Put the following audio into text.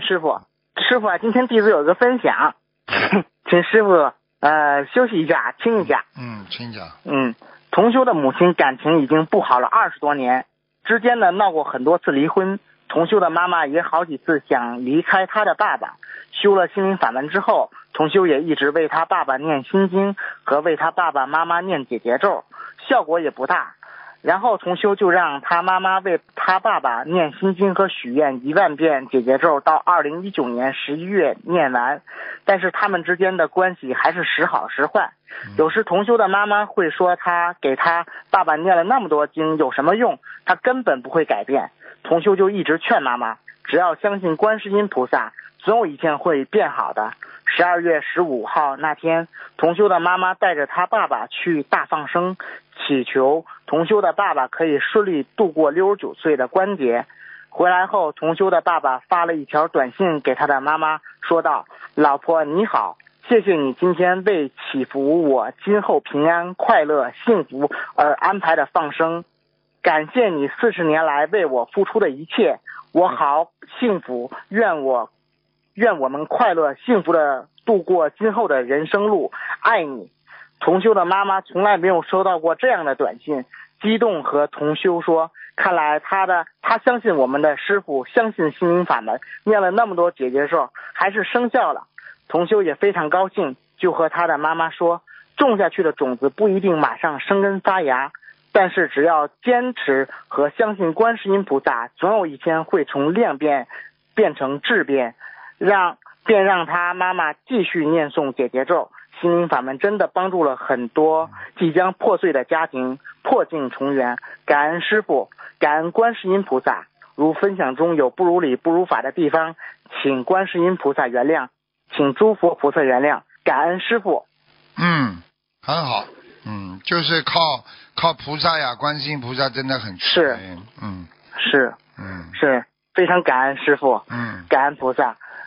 师傅，师傅啊，今天弟子有个分享，请师傅呃休息一下，听一下。嗯，听一下。嗯，同修的母亲感情已经不好了二十多年，之间呢闹过很多次离婚。同修的妈妈也好几次想离开他的爸爸。修了心灵法门之后，同修也一直为他爸爸念心经和为他爸爸妈妈念解结咒，效果也不大。然后同修就让他妈妈为他爸爸念心经和许愿一万遍解结咒，到二零一九年十一月念完。但是他们之间的关系还是时好时坏。有时同修的妈妈会说，他给他爸爸念了那么多经有什么用？他根本不会改变。同修就一直劝妈妈，只要相信观世音菩萨，总有一天会变好的。十二月十五号那天，同修的妈妈带着他爸爸去大放生。祈求同修的爸爸可以顺利度过六十九岁的关节。回来后，同修的爸爸发了一条短信给他的妈妈，说道：“老婆你好，谢谢你今天为祈福我今后平安、快乐、幸福而安排的放生，感谢你四十年来为我付出的一切，我好幸福，愿我愿我们快乐幸福的度过今后的人生路，爱你。”同修的妈妈从来没有收到过这样的短信，激动和同修说：“看来他的他相信我们的师傅，相信心灵法门，念了那么多解结咒，还是生效了。”同修也非常高兴，就和他的妈妈说：“种下去的种子不一定马上生根发芽，但是只要坚持和相信观世音菩萨，总有一天会从量变变成质变。”让便让他妈妈继续念诵解结咒。心灵法门真的帮助了很多即将破碎的家庭破镜重圆，感恩师傅，感恩观世音菩萨。如分享中有不如理不如法的地方，请观世音菩萨原谅，请诸佛菩萨原谅，感恩师傅。嗯，很好，嗯，就是靠靠菩萨呀，观世音菩萨真的很是，嗯，是，嗯，是非常感恩师傅，嗯，感恩菩萨。